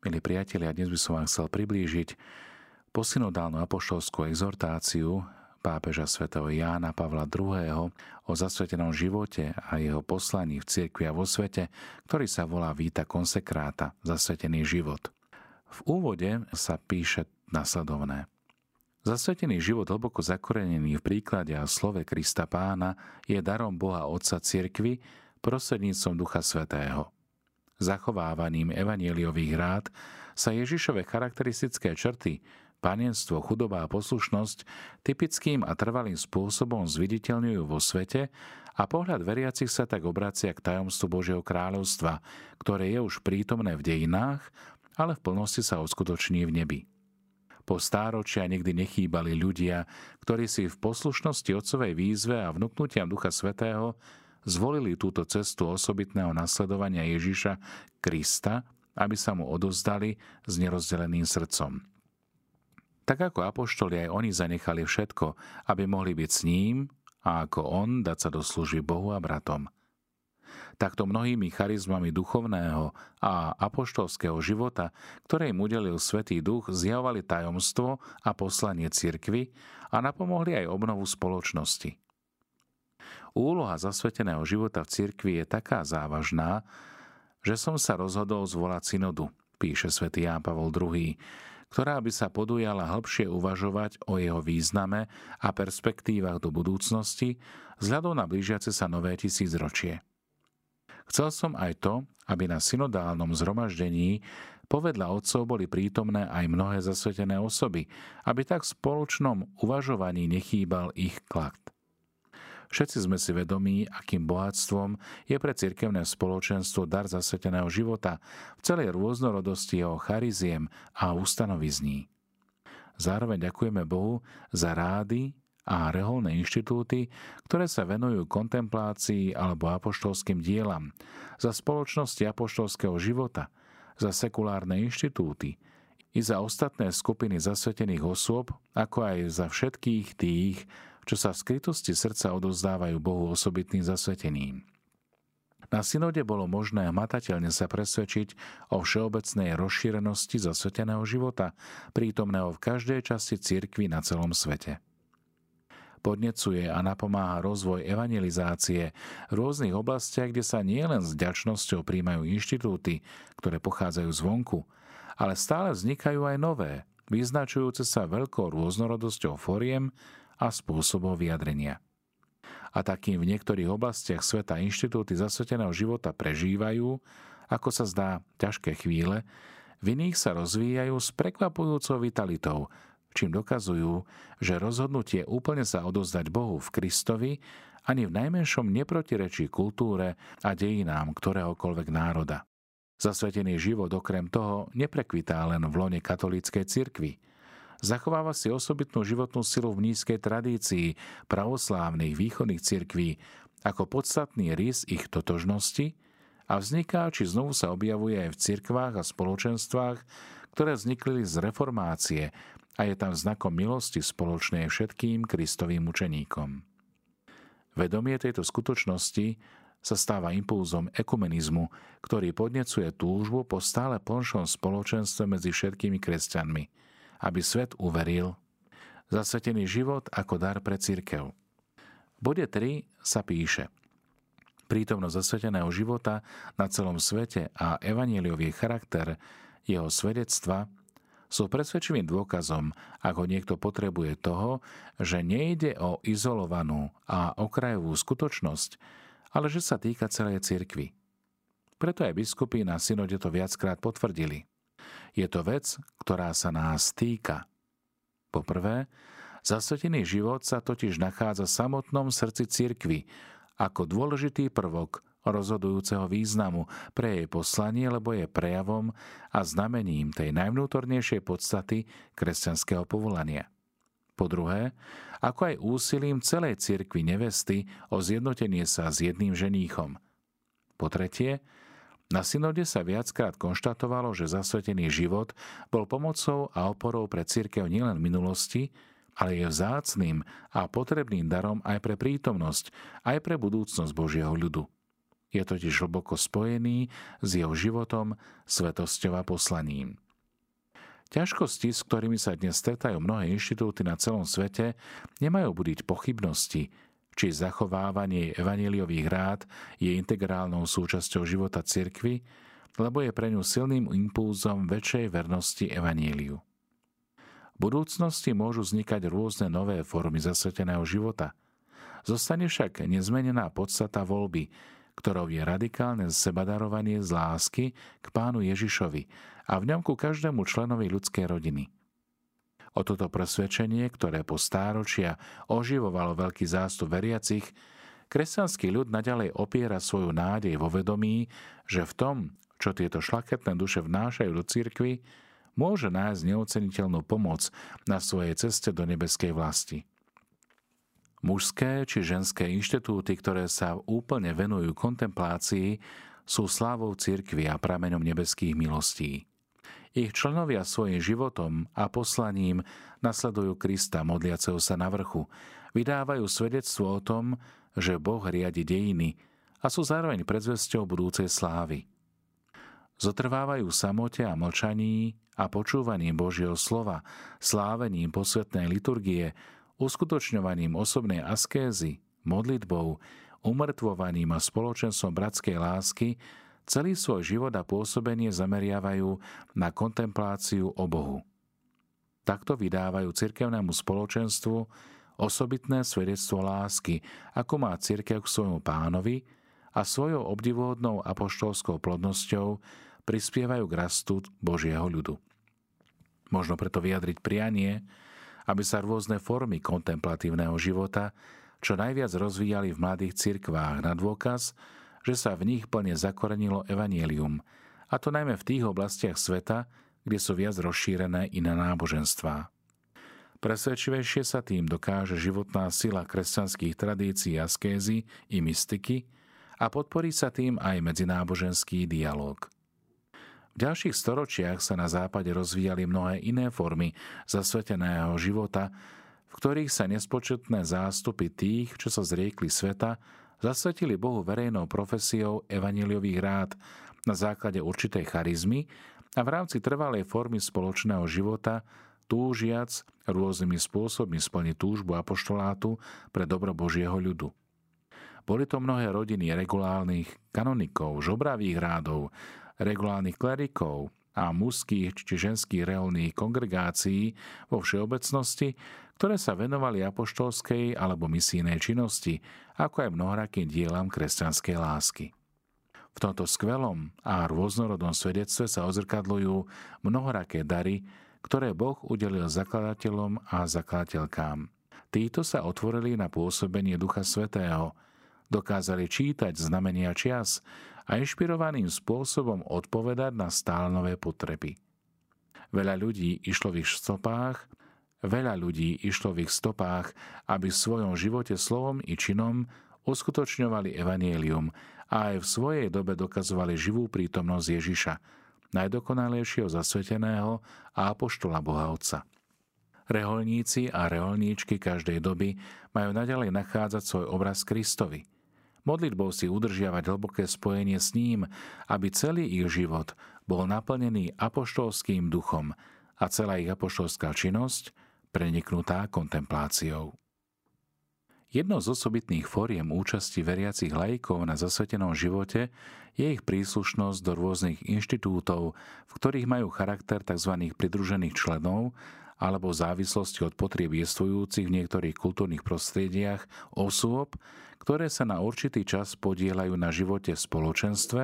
Milí priatelia, dnes by som vám chcel priblížiť posynodálnu apoštolskú exhortáciu pápeža svätého Jána Pavla II. o zasvetenom živote a jeho poslaní v cirkvi a vo svete, ktorý sa volá Víta konsekráta, zasvetený život. V úvode sa píše nasledovné. Zasvetený život hlboko zakorenený v príklade a slove Krista Pána je darom Boha Otca cirkvi prostredníctvom Ducha Svetého zachovávaním evanieliových rád sa Ježišove charakteristické črty, panenstvo, chudoba a poslušnosť typickým a trvalým spôsobom zviditeľňujú vo svete a pohľad veriacich sa tak obracia k tajomstvu Božieho kráľovstva, ktoré je už prítomné v dejinách, ale v plnosti sa uskutoční v nebi. Po stáročia nikdy nechýbali ľudia, ktorí si v poslušnosti otcovej výzve a vnúknutiam Ducha Svetého zvolili túto cestu osobitného nasledovania Ježiša Krista, aby sa mu odozdali s nerozdeleným srdcom. Tak ako apoštoli aj oni zanechali všetko, aby mohli byť s ním a ako on dať sa do služby Bohu a bratom. Takto mnohými charizmami duchovného a apoštolského života, ktoré im udelil Svetý Duch, zjavovali tajomstvo a poslanie cirkvy a napomohli aj obnovu spoločnosti. Úloha zasveteného života v cirkvi je taká závažná, že som sa rozhodol zvolať synodu, píše svätý Ján Pavol II, ktorá by sa podujala hĺbšie uvažovať o jeho význame a perspektívach do budúcnosti vzhľadom na blížiace sa nové tisícročie. Chcel som aj to, aby na synodálnom zhromaždení povedla otcov boli prítomné aj mnohé zasvetené osoby, aby tak v spoločnom uvažovaní nechýbal ich klakt. Všetci sme si vedomí, akým bohatstvom je pre cirkevné spoločenstvo dar zasveteného života v celej rôznorodosti jeho chariziem a ustanovizní. Zároveň ďakujeme Bohu za rády a reholné inštitúty, ktoré sa venujú kontemplácii alebo apoštolským dielam, za spoločnosti apoštolského života, za sekulárne inštitúty, i za ostatné skupiny zasvetených osôb, ako aj za všetkých tých, čo sa v skrytosti srdca odozdávajú Bohu osobitným zasveteným. Na synode bolo možné matateľne sa presvedčiť o všeobecnej rozšírenosti zasveteného života, prítomného v každej časti cirkvy na celom svete. Podnecuje a napomáha rozvoj evangelizácie v rôznych oblastiach, kde sa nielen s ďačnosťou príjmajú inštitúty, ktoré pochádzajú zvonku, ale stále vznikajú aj nové, vyznačujúce sa veľkou rôznorodosťou foriem a spôsobov vyjadrenia. A takým v niektorých oblastiach sveta inštitúty zasveteného života prežívajú, ako sa zdá, ťažké chvíle, v iných sa rozvíjajú s prekvapujúcou vitalitou, čím dokazujú, že rozhodnutie úplne sa odozdať Bohu v Kristovi ani v najmenšom neprotirečí kultúre a dejinám ktoréhokoľvek národa. Zasvetený život okrem toho neprekvitá len v lone katolíckej cirkvi – Zachováva si osobitnú životnú silu v nízkej tradícii pravoslávnych východných cirkví ako podstatný rys ich totožnosti a vzniká, či znovu sa objavuje aj v cirkvách a spoločenstvách, ktoré vznikli z reformácie a je tam znakom milosti spoločnej všetkým kristovým učeníkom. Vedomie tejto skutočnosti sa stáva impulzom ekumenizmu, ktorý podnecuje túžbu po stále plnšom spoločenstve medzi všetkými kresťanmi – aby svet uveril, zasvetený život ako dar pre církev. V bode 3 sa píše Prítomnosť zasveteného života na celom svete a evanieliový charakter jeho svedectva sú presvedčivým dôkazom, ako niekto potrebuje toho, že nejde o izolovanú a okrajovú skutočnosť, ale že sa týka celej cirkvy. Preto aj biskupy na synode to viackrát potvrdili. Je to vec, ktorá sa nás týka. Poprvé, zasvetený život sa totiž nachádza v samotnom srdci cirkvy ako dôležitý prvok rozhodujúceho významu pre jej poslanie, lebo je prejavom a znamením tej najvnútornejšej podstaty kresťanského povolania. Po druhé, ako aj úsilím celej cirkvi nevesty o zjednotenie sa s jedným ženíchom. Po tretie, na synode sa viackrát konštatovalo, že zasvetený život bol pomocou a oporou pre církev nielen v minulosti, ale je vzácným a potrebným darom aj pre prítomnosť, aj pre budúcnosť Božieho ľudu. Je totiž hlboko spojený s jeho životom, svetosťou a poslaním. Ťažkosti, s ktorými sa dnes stretajú mnohé inštitúty na celom svete, nemajú budiť pochybnosti, či zachovávanie evaníliových rád je integrálnou súčasťou života cirkvy, lebo je pre ňu silným impulzom väčšej vernosti evaníliu. V budúcnosti môžu vznikať rôzne nové formy zasveteného života. Zostane však nezmenená podstata voľby, ktorou je radikálne sebadarovanie z lásky k pánu Ježišovi a v ňom ku každému členovi ľudskej rodiny. O toto presvedčenie, ktoré po stáročia oživovalo veľký zástup veriacich, kresťanský ľud naďalej opiera svoju nádej vo vedomí, že v tom, čo tieto šlachetné duše vnášajú do cirkvy, môže nájsť neoceniteľnú pomoc na svojej ceste do nebeskej vlasti. Mužské či ženské inštitúty, ktoré sa úplne venujú kontemplácii, sú slávou cirkvy a prameňom nebeských milostí. Ich členovia svojim životom a poslaním nasledujú Krista modliaceho sa na vrchu, vydávajú svedectvo o tom, že Boh riadi dejiny a sú zároveň predzvesťou budúcej slávy. Zotrvávajú samote a mlčaní a počúvaním Božieho slova, slávením posvetnej liturgie, uskutočňovaním osobnej askézy, modlitbou, umrtvovaním a spoločenstvom bratskej lásky celý svoj život a pôsobenie zameriavajú na kontempláciu o Bohu. Takto vydávajú cirkevnému spoločenstvu osobitné svedectvo lásky, ako má cirkev k svojmu pánovi a svojou obdivuhodnou apoštolskou plodnosťou prispievajú k rastu Božieho ľudu. Možno preto vyjadriť prianie, aby sa rôzne formy kontemplatívneho života čo najviac rozvíjali v mladých cirkvách na dôkaz, že sa v nich plne zakorenilo evanielium, a to najmä v tých oblastiach sveta, kde sú viac rozšírené iné náboženstvá. Presvedčivejšie sa tým dokáže životná sila kresťanských tradícií askézy i mystiky a podporí sa tým aj medzináboženský dialog. V ďalších storočiach sa na západe rozvíjali mnohé iné formy zasveteného života, v ktorých sa nespočetné zástupy tých, čo sa zriekli sveta, zasvetili Bohu verejnou profesiou evaniliových rád na základe určitej charizmy a v rámci trvalej formy spoločného života túžiac rôznymi spôsobmi splniť túžbu apoštolátu pre dobro Božieho ľudu. Boli to mnohé rodiny regulárnych kanonikov, žobravých rádov, regulárnych klerikov a mužských či ženských reálnych kongregácií vo všeobecnosti, ktoré sa venovali apoštolskej alebo misijnej činnosti, ako aj mnohorakým dielam kresťanskej lásky. V tomto skvelom a rôznorodnom svedectve sa ozrkadľujú mnohoraké dary, ktoré Boh udelil zakladateľom a zakladateľkám. Títo sa otvorili na pôsobenie Ducha Svetého, dokázali čítať znamenia čias a inšpirovaným spôsobom odpovedať na stále potreby. Veľa ľudí išlo v ich stopách, veľa ľudí išlo v ich stopách, aby v svojom živote slovom i činom uskutočňovali evanielium a aj v svojej dobe dokazovali živú prítomnosť Ježiša, najdokonalejšieho zasveteného a apoštola Boha Otca. Reholníci a reholníčky každej doby majú naďalej nachádzať svoj obraz Kristovi – Modlitbou si udržiavať hlboké spojenie s ním, aby celý ich život bol naplnený apoštolským duchom a celá ich apoštolská činnosť preniknutá kontempláciou. Jednou z osobitných fóriem účasti veriacich lajkov na zasvetenom živote je ich príslušnosť do rôznych inštitútov, v ktorých majú charakter tzv. pridružených členov alebo závislosti od potrieb jestvujúcich v niektorých kultúrnych prostrediach osôb, ktoré sa na určitý čas podielajú na živote v spoločenstve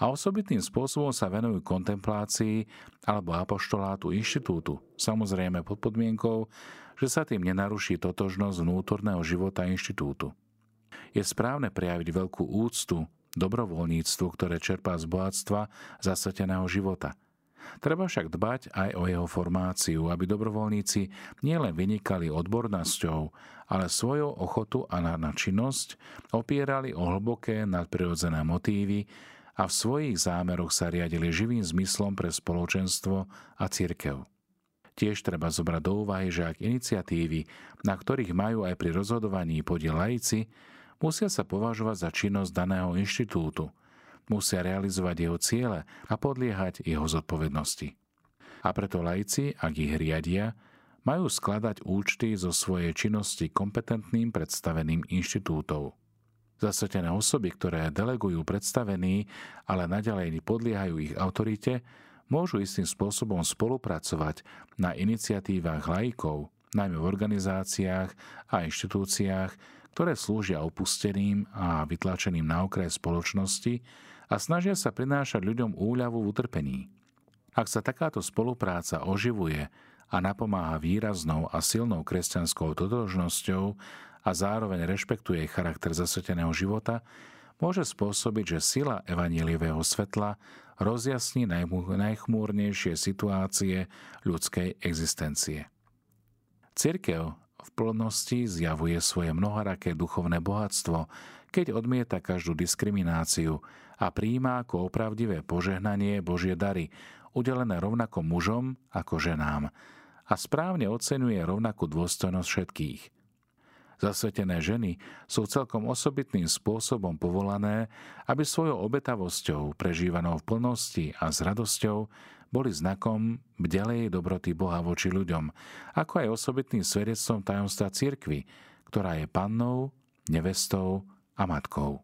a osobitným spôsobom sa venujú kontemplácii alebo apoštolátu inštitútu, samozrejme pod podmienkou, že sa tým nenaruší totožnosť vnútorného života inštitútu. Je správne prejaviť veľkú úctu dobrovoľníctvu, ktoré čerpá z bohatstva zasveteného života – Treba však dbať aj o jeho formáciu, aby dobrovoľníci nielen vynikali odbornosťou, ale svojou ochotu a na činnosť opierali o hlboké nadprirodzené motívy a v svojich zámeroch sa riadili živým zmyslom pre spoločenstvo a cirkev. Tiež treba zobrať do úvahy, že ak iniciatívy, na ktorých majú aj pri rozhodovaní podiel laici, musia sa považovať za činnosť daného inštitútu, musia realizovať jeho ciele a podliehať jeho zodpovednosti. A preto laici, ak ich riadia, majú skladať účty zo svojej činnosti kompetentným predstaveným inštitútov. Zasvetené osoby, ktoré delegujú predstavení, ale naďalej podliehajú ich autorite, môžu istým spôsobom spolupracovať na iniciatívach laikov, najmä v organizáciách a inštitúciách, ktoré slúžia opusteným a vytlačeným na okraj spoločnosti a snažia sa prinášať ľuďom úľavu v utrpení. Ak sa takáto spolupráca oživuje a napomáha výraznou a silnou kresťanskou totožnosťou a zároveň rešpektuje charakter zasveteného života, môže spôsobiť, že sila evaníliového svetla rozjasní najchmúrnejšie situácie ľudskej existencie. Cirkev v plnosti zjavuje svoje mnoharaké duchovné bohatstvo, keď odmieta každú diskrimináciu a príjma ako opravdivé požehnanie Božie dary, udelené rovnako mužom ako ženám, a správne ocenuje rovnakú dôstojnosť všetkých. Zasvetené ženy sú celkom osobitným spôsobom povolané, aby svojou obetavosťou, prežívanou v plnosti a s radosťou, boli znakom bdelej dobroty Boha voči ľuďom, ako aj osobitným svedectvom tajomstva cirkvy, ktorá je pannou, nevestou a matkou.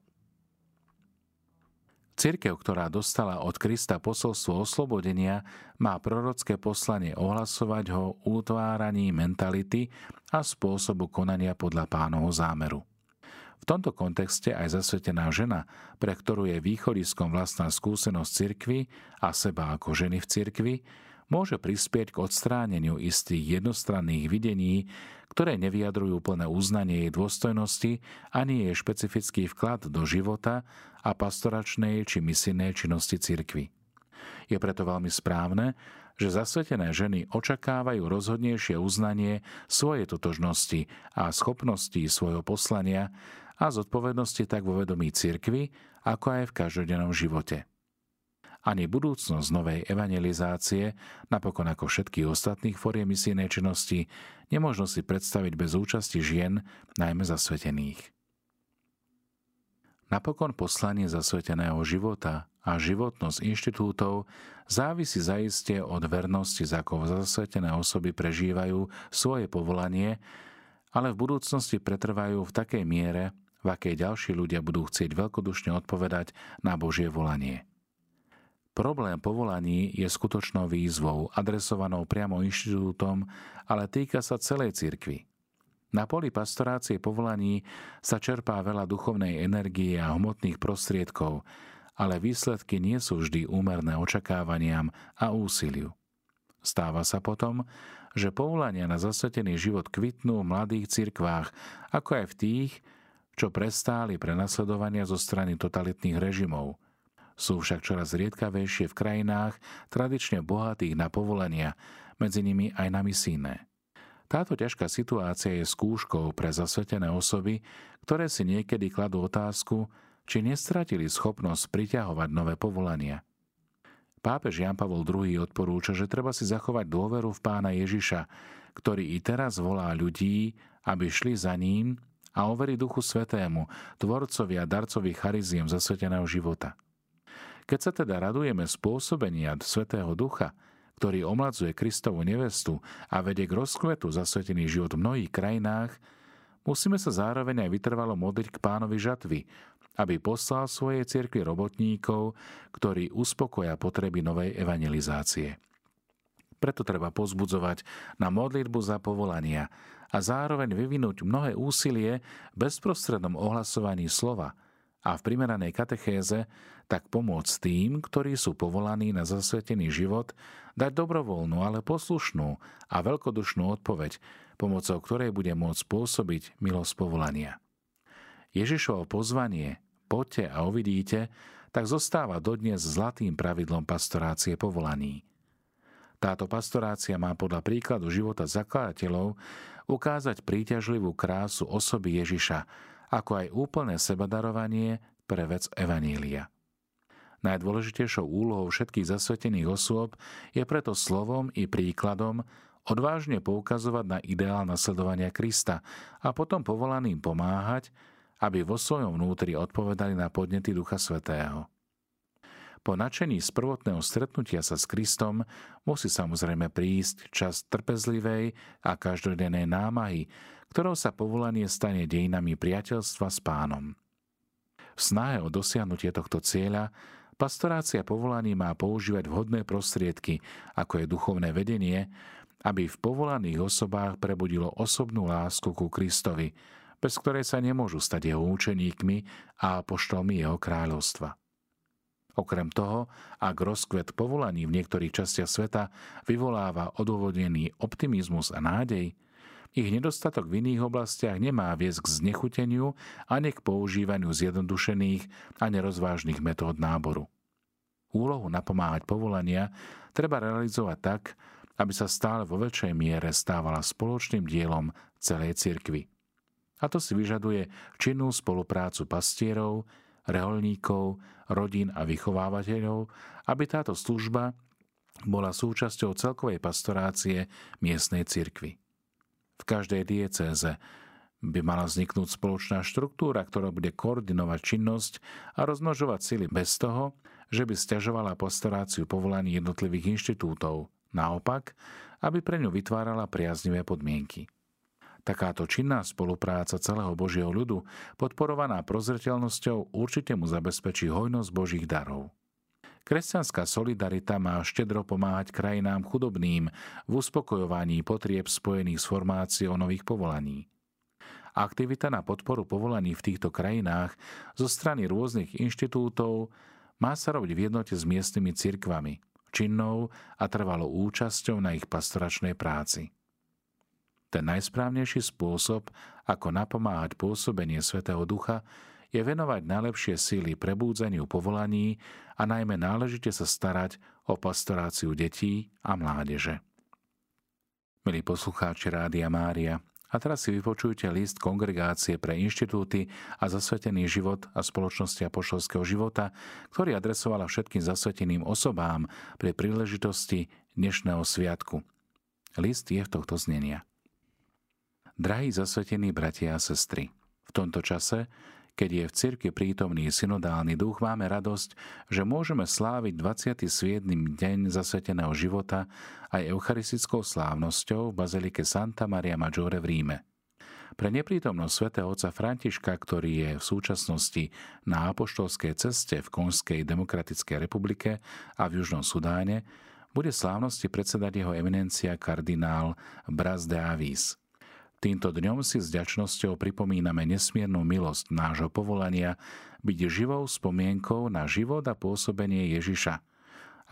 Cirkev, ktorá dostala od Krista posolstvo oslobodenia, má prorocké poslanie ohlasovať ho utváraní mentality a spôsobu konania podľa pánovho zámeru. V tomto kontexte aj zasvetená žena, pre ktorú je východiskom vlastná skúsenosť cirkvy a seba ako ženy v cirkvi, môže prispieť k odstráneniu istých jednostranných videní, ktoré nevyjadrujú plné uznanie jej dôstojnosti ani jej špecifický vklad do života a pastoračnej či misijnej činnosti cirkvy. Je preto veľmi správne, že zasvetené ženy očakávajú rozhodnejšie uznanie svojej totožnosti a schopností svojho poslania a zodpovednosti tak vo vedomí cirkvy, ako aj v každodennom živote ani budúcnosť novej evangelizácie, napokon ako všetkých ostatných foriem misijnej činnosti, nemôžno si predstaviť bez účasti žien, najmä zasvetených. Napokon poslanie zasveteného života a životnosť inštitútov závisí zaiste od vernosti, za akou zasvetené osoby prežívajú svoje povolanie, ale v budúcnosti pretrvajú v takej miere, v akej ďalší ľudia budú chcieť veľkodušne odpovedať na Božie volanie. Problém povolaní je skutočnou výzvou, adresovanou priamo inštitútom, ale týka sa celej cirkvi. Na poli pastorácie povolaní sa čerpá veľa duchovnej energie a hmotných prostriedkov, ale výsledky nie sú vždy úmerné očakávaniam a úsiliu. Stáva sa potom, že povolania na zasvetený život kvitnú v mladých cirkvách, ako aj v tých, čo prestáli prenasledovania zo strany totalitných režimov – sú však čoraz riedkavejšie v krajinách tradične bohatých na povolenia, medzi nimi aj na misijné. Táto ťažká situácia je skúškou pre zasvetené osoby, ktoré si niekedy kladú otázku, či nestratili schopnosť priťahovať nové povolania. Pápež Jan Pavol II odporúča, že treba si zachovať dôveru v pána Ježiša, ktorý i teraz volá ľudí, aby šli za ním a overi Duchu Svetému, tvorcovi a darcovi chariziem zasveteného života. Keď sa teda radujeme spôsobenia Svetého Ducha, ktorý omladzuje Kristovu nevestu a vedie k rozkvetu zasvetený život v mnohých krajinách, musíme sa zároveň aj vytrvalo modliť k pánovi žatvy, aby poslal svojej cirkvi robotníkov, ktorí uspokoja potreby novej evangelizácie. Preto treba pozbudzovať na modlitbu za povolania a zároveň vyvinúť mnohé úsilie v bezprostrednom ohlasovaní slova – a v primeranej katechéze tak pomôcť tým, ktorí sú povolaní na zasvetený život, dať dobrovoľnú, ale poslušnú a veľkodušnú odpoveď, pomocou ktorej bude môcť spôsobiť milosť povolania. Ježišovo pozvanie poďte a uvidíte, tak zostáva dodnes zlatým pravidlom pastorácie povolaní. Táto pastorácia má podľa príkladu života zakladateľov ukázať príťažlivú krásu osoby Ježiša, ako aj úplné sebadarovanie pre vec Evanília. Najdôležitejšou úlohou všetkých zasvetených osôb je preto slovom i príkladom odvážne poukazovať na ideál nasledovania Krista a potom povolaným pomáhať, aby vo svojom vnútri odpovedali na podnety Ducha Svetého. Po načení z prvotného stretnutia sa s Kristom musí samozrejme prísť čas trpezlivej a každodennej námahy, ktorou sa povolanie stane dejinami priateľstva s pánom. V snahe o dosiahnutie tohto cieľa pastorácia povolaní má používať vhodné prostriedky, ako je duchovné vedenie, aby v povolaných osobách prebudilo osobnú lásku ku Kristovi, bez ktorej sa nemôžu stať jeho učeníkmi a apoštolmi jeho kráľovstva. Okrem toho, ak rozkvet povolaní v niektorých častiach sveta vyvoláva odôvodnený optimizmus a nádej, ich nedostatok v iných oblastiach nemá viesť k znechuteniu ani k používaniu zjednodušených a nerozvážnych metód náboru. Úlohu napomáhať povolania treba realizovať tak, aby sa stále vo väčšej miere stávala spoločným dielom celej cirkvy. A to si vyžaduje činnú spoluprácu pastierov, reholníkov, rodín a vychovávateľov, aby táto služba bola súčasťou celkovej pastorácie miestnej cirkvy. V každej diecéze by mala vzniknúť spoločná štruktúra, ktorá bude koordinovať činnosť a rozmnožovať sily bez toho, že by stiažovala pastoráciu povolaní jednotlivých inštitútov. Naopak, aby pre ňu vytvárala priaznivé podmienky. Takáto činná spolupráca celého Božieho ľudu, podporovaná prozreteľnosťou, určite mu zabezpečí hojnosť Božích darov. Kresťanská solidarita má štedro pomáhať krajinám chudobným v uspokojovaní potrieb spojených s formáciou nových povolaní. Aktivita na podporu povolaní v týchto krajinách zo strany rôznych inštitútov má sa robiť v jednote s miestnymi cirkvami, činnou a trvalou účasťou na ich pastoračnej práci. Ten najsprávnejší spôsob, ako napomáhať pôsobenie Svetého Ducha, je venovať najlepšie síly prebúdzaniu povolaní a najmä náležite sa starať o pastoráciu detí a mládeže. Milí poslucháči Rádia Mária, a teraz si vypočujte list Kongregácie pre inštitúty a zasvetený život a spoločnosti apoštolského života, ktorý adresovala všetkým zasveteným osobám pri príležitosti dnešného sviatku. List je v tohto znenia. Drahí zasvetení bratia a sestry, v tomto čase keď je v cirkvi prítomný synodálny duch, máme radosť, že môžeme sláviť 27. deň zasveteného života aj eucharistickou slávnosťou v Bazilike Santa Maria Maggiore v Ríme. Pre neprítomnosť svätého otca Františka, ktorý je v súčasnosti na apoštolskej ceste v Konskej demokratickej republike a v Južnom Sudáne, bude slávnosti predsedať jeho eminencia kardinál Bras de Avis. Týmto dňom si s ďačnosťou pripomíname nesmiernu milosť nášho povolania byť živou spomienkou na život a pôsobenie Ježiša,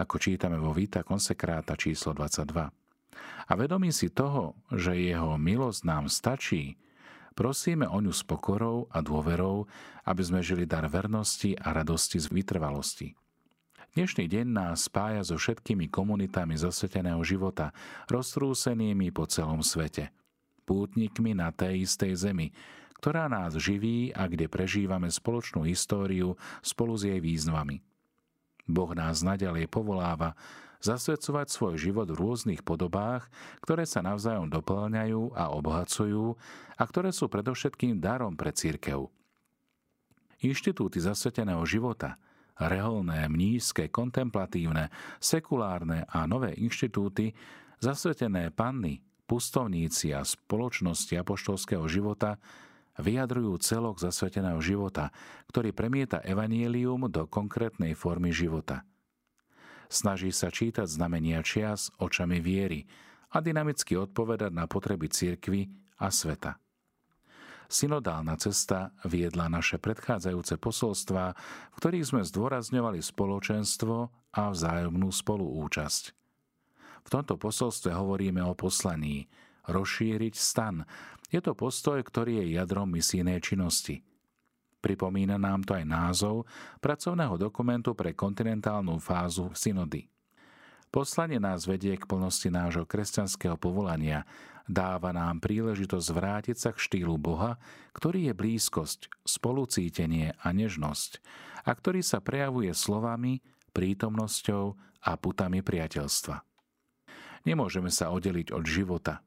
ako čítame vo Vita konsekráta číslo 22. A vedomí si toho, že jeho milosť nám stačí, prosíme o ňu s pokorou a dôverou, aby sme žili dar vernosti a radosti z vytrvalosti. Dnešný deň nás spája so všetkými komunitami zasveteného života, roztrúsenými po celom svete – pútnikmi na tej istej zemi, ktorá nás živí a kde prežívame spoločnú históriu spolu s jej výzvami. Boh nás naďalej povoláva zasvedcovať svoj život v rôznych podobách, ktoré sa navzájom doplňajú a obohacujú a ktoré sú predovšetkým darom pre církev. Inštitúty zasveteného života, reholné, mnížské, kontemplatívne, sekulárne a nové inštitúty, zasvetené panny, pustovníci a spoločnosti apoštolského života vyjadrujú celok zasveteného života, ktorý premieta evanielium do konkrétnej formy života. Snaží sa čítať znamenia čias očami viery a dynamicky odpovedať na potreby cirkvy a sveta. Synodálna cesta viedla naše predchádzajúce posolstvá, v ktorých sme zdôrazňovali spoločenstvo a vzájomnú spoluúčasť. V tomto posolstve hovoríme o poslaní rozšíriť stan. Je to postoj, ktorý je jadrom misijnej činnosti. Pripomína nám to aj názov pracovného dokumentu pre kontinentálnu fázu synody. Poslanie nás vedie k plnosti nášho kresťanského povolania, dáva nám príležitosť vrátiť sa k štýlu Boha, ktorý je blízkosť, spolucítenie a nežnosť a ktorý sa prejavuje slovami, prítomnosťou a putami priateľstva. Nemôžeme sa oddeliť od života.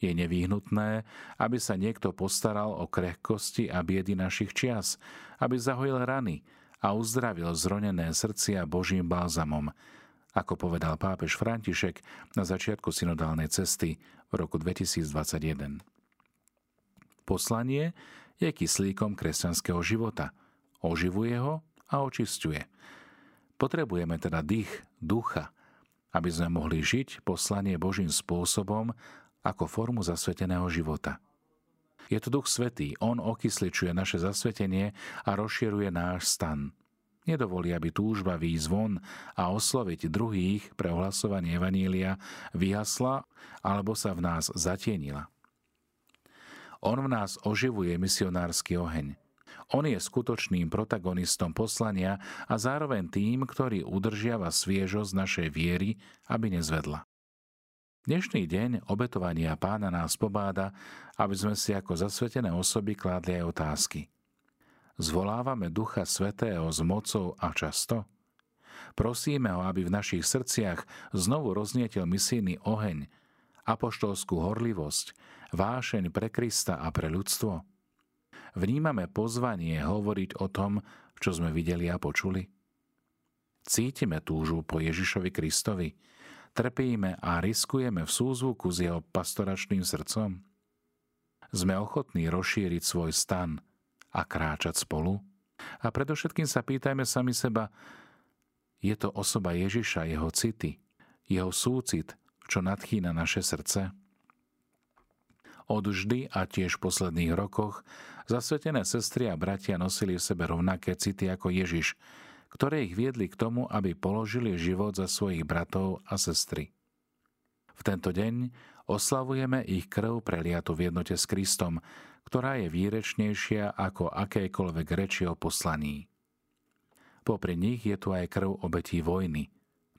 Je nevyhnutné, aby sa niekto postaral o krehkosti a biedy našich čias, aby zahojil rany a uzdravil zronené srdcia Božím bálzamom, ako povedal pápež František na začiatku synodálnej cesty v roku 2021. Poslanie je kyslíkom kresťanského života. Oživuje ho a očistuje. Potrebujeme teda dých ducha, aby sme mohli žiť poslanie Božím spôsobom ako formu zasveteného života. Je to Duch Svetý, On okysličuje naše zasvetenie a rozširuje náš stan. Nedovolí, aby túžba výjsť a osloviť druhých pre ohlasovanie Evanília vyhasla alebo sa v nás zatienila. On v nás oživuje misionársky oheň. On je skutočným protagonistom poslania a zároveň tým, ktorý udržiava sviežosť našej viery, aby nezvedla. Dnešný deň obetovania pána nás pobáda, aby sme si ako zasvetené osoby kládli aj otázky. Zvolávame Ducha Svetého s mocou a často? Prosíme ho, aby v našich srdciach znovu roznietil misijný oheň, apoštolskú horlivosť, vášeň pre Krista a pre ľudstvo? Vnímame pozvanie hovoriť o tom, čo sme videli a počuli? Cítime túžu po Ježišovi Kristovi, Trpíme a riskujeme v súzvuku s jeho pastoračným srdcom? Sme ochotní rozšíriť svoj stan a kráčať spolu? A predovšetkým sa pýtajme sami seba, je to osoba Ježiša, jeho city, jeho súcit, čo nadchýna naše srdce? Od vždy a tiež v posledných rokoch zasvetené sestry a bratia nosili v sebe rovnaké city ako Ježiš, ktoré ich viedli k tomu, aby položili život za svojich bratov a sestry. V tento deň oslavujeme ich krv preliatu v jednote s Kristom, ktorá je výrečnejšia ako akékoľvek reči o poslaní. Popri nich je tu aj krv obetí vojny,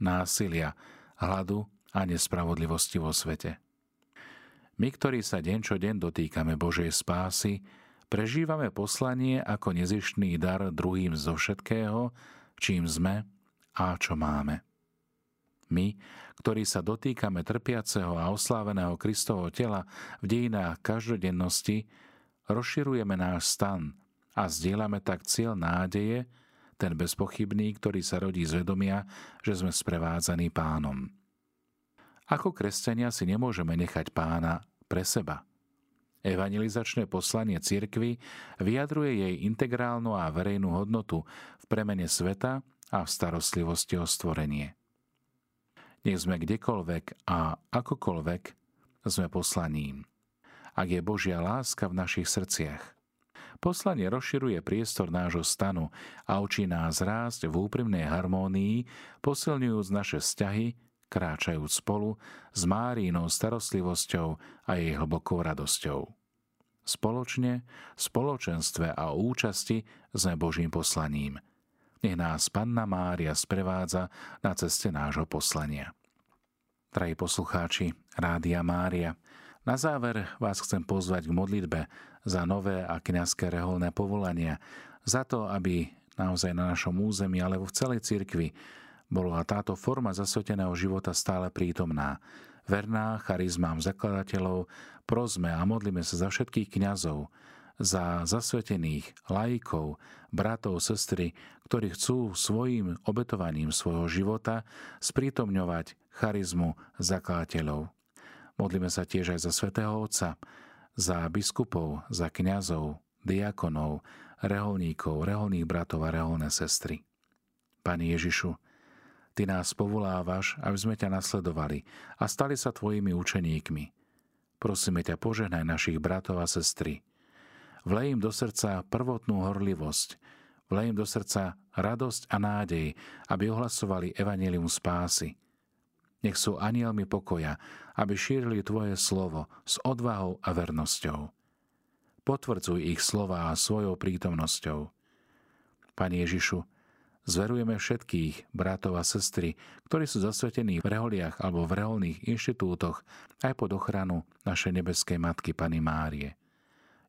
násilia, hladu a nespravodlivosti vo svete. My, ktorí sa deň čo deň dotýkame Božej spásy, prežívame poslanie ako nezištný dar druhým zo všetkého, čím sme a čo máme. My, ktorí sa dotýkame trpiaceho a osláveného Kristovho tela v dejinách každodennosti, rozširujeme náš stan a zdieľame tak cieľ nádeje, ten bezpochybný, ktorý sa rodí z vedomia, že sme sprevádzaní pánom. Ako kresťania si nemôžeme nechať pána pre seba – Evangelizačné poslanie cirkvy vyjadruje jej integrálnu a verejnú hodnotu v premene sveta a v starostlivosti o stvorenie. Nech sme kdekoľvek a akokoľvek sme poslaním. Ak je Božia láska v našich srdciach. Poslanie rozširuje priestor nášho stanu a učí nás rásť v úprimnej harmónii, posilňujúc naše vzťahy kráčajúc spolu s Márínou starostlivosťou a jej hlbokou radosťou. Spoločne, spoločenstve a účasti sme Božím poslaním. Nech nás Panna Mária sprevádza na ceste nášho poslania. Drahí poslucháči, Rádia Mária, na záver vás chcem pozvať k modlitbe za nové a kniazské reholné povolania, za to, aby naozaj na našom území alebo v celej cirkvi bola táto forma zasveteného života stále prítomná. Verná charizmám zakladateľov, prosme a modlíme sa za všetkých kňazov, za zasvetených laikov, bratov, sestry, ktorí chcú svojim obetovaním svojho života sprítomňovať charizmu zakladateľov. Modlíme sa tiež aj za svätého Otca, za biskupov, za kňazov, diakonov, reholníkov, reholných bratov a reholné sestry. Pani Ježišu, Ty nás povolávaš, aby sme ťa nasledovali a stali sa tvojimi učeníkmi. Prosíme ťa, požehnaj našich bratov a sestry. Vlej im do srdca prvotnú horlivosť, vlej im do srdca radosť a nádej, aby ohlasovali evanelium spásy. Nech sú anielmi pokoja, aby šírili Tvoje slovo s odvahou a vernosťou. Potvrdzuj ich slova svojou prítomnosťou. Pane Ježišu, Zverujeme všetkých bratov a sestry, ktorí sú zasvetení v reholiach alebo v reholných inštitútoch aj pod ochranu našej nebeskej Matky Pany Márie.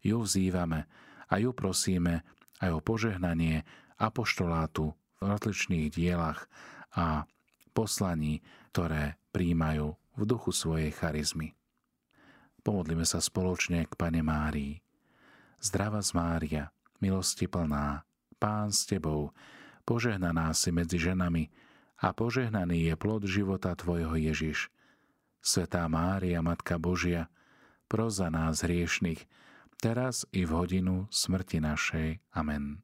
Ju vzývame a ju prosíme aj o požehnanie apoštolátu v rozličných dielach a poslaní, ktoré príjmajú v duchu svojej charizmy. Pomodlíme sa spoločne k Pane Márii. Zdrava z Mária, milosti plná, Pán s Tebou, požehnaná si medzi ženami a požehnaný je plod života Tvojho Ježiš. Svetá Mária, Matka Božia, pros za nás hriešných, teraz i v hodinu smrti našej. Amen.